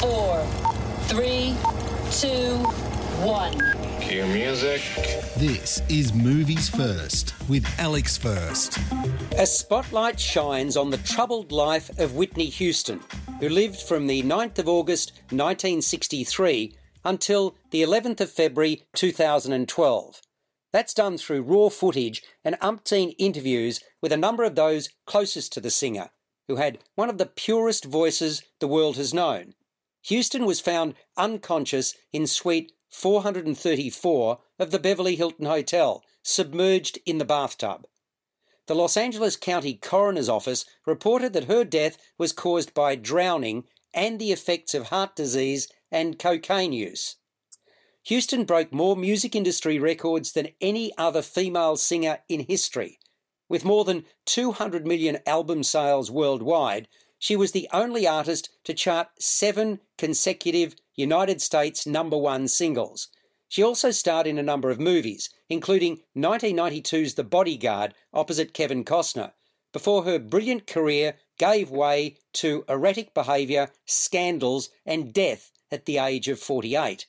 four, three, two, one. Cue music. This is Movies First with Alex First. A spotlight shines on the troubled life of Whitney Houston, who lived from the 9th of August 1963 until the 11th of February 2012. That's done through raw footage and umpteen interviews with a number of those closest to the singer, who had one of the purest voices the world has known. Houston was found unconscious in suite 434 of the Beverly Hilton Hotel, submerged in the bathtub. The Los Angeles County Coroner's Office reported that her death was caused by drowning and the effects of heart disease and cocaine use. Houston broke more music industry records than any other female singer in history. With more than 200 million album sales worldwide, she was the only artist to chart seven consecutive United States number one singles. She also starred in a number of movies, including 1992's The Bodyguard opposite Kevin Costner, before her brilliant career gave way to erratic behaviour, scandals, and death at the age of 48.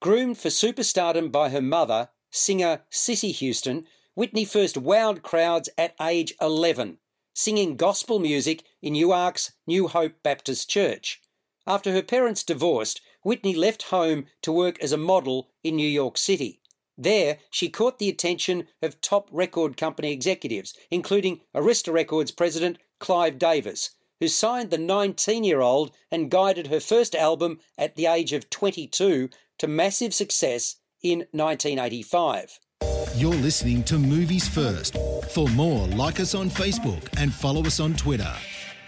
Groomed for superstardom by her mother, singer Cissy Houston, Whitney first wowed crowds at age 11, singing gospel music in Newark's New Hope Baptist Church. After her parents divorced, Whitney left home to work as a model in New York City. There, she caught the attention of top record company executives, including Arista Records president Clive Davis, who signed the 19 year old and guided her first album at the age of 22 to massive success in 1985. You're listening to Movies First. For more, like us on Facebook and follow us on Twitter.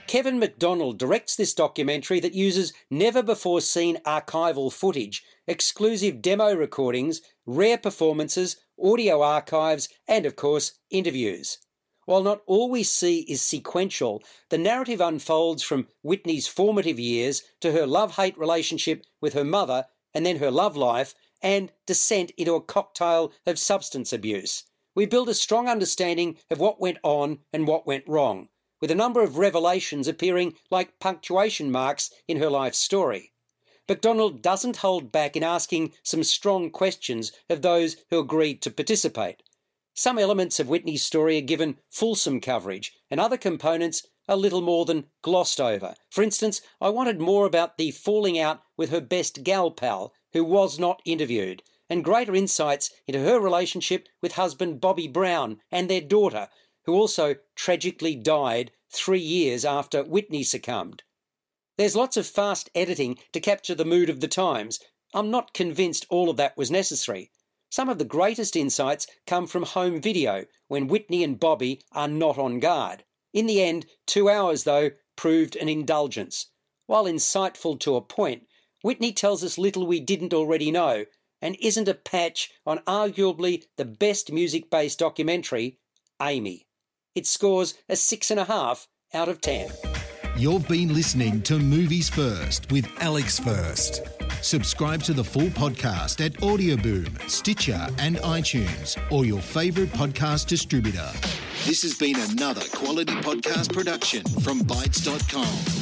Kevin Macdonald directs this documentary that uses never before seen archival footage, exclusive demo recordings, rare performances, audio archives, and of course, interviews. While not all we see is sequential, the narrative unfolds from Whitney's formative years to her love hate relationship with her mother and then her love life, and descent into a cocktail of substance abuse. We build a strong understanding of what went on and what went wrong, with a number of revelations appearing like punctuation marks in her life story. Macdonald doesn't hold back in asking some strong questions of those who agreed to participate. Some elements of Whitney's story are given fulsome coverage, and other components are little more than glossed over. For instance, I wanted more about the falling out with her best gal pal, who was not interviewed, and greater insights into her relationship with husband Bobby Brown and their daughter, who also tragically died three years after Whitney succumbed. There's lots of fast editing to capture the mood of the times. I'm not convinced all of that was necessary. Some of the greatest insights come from home video when Whitney and Bobby are not on guard. In the end, two hours, though, proved an indulgence. While insightful to a point, Whitney tells us little we didn't already know and isn't a patch on arguably the best music based documentary, Amy. It scores a 6.5 out of 10. You've been listening to Movies First with Alex First. Subscribe to the full podcast at Audioboom, Stitcher, and iTunes, or your favourite podcast distributor. This has been another quality podcast production from bitesz.com.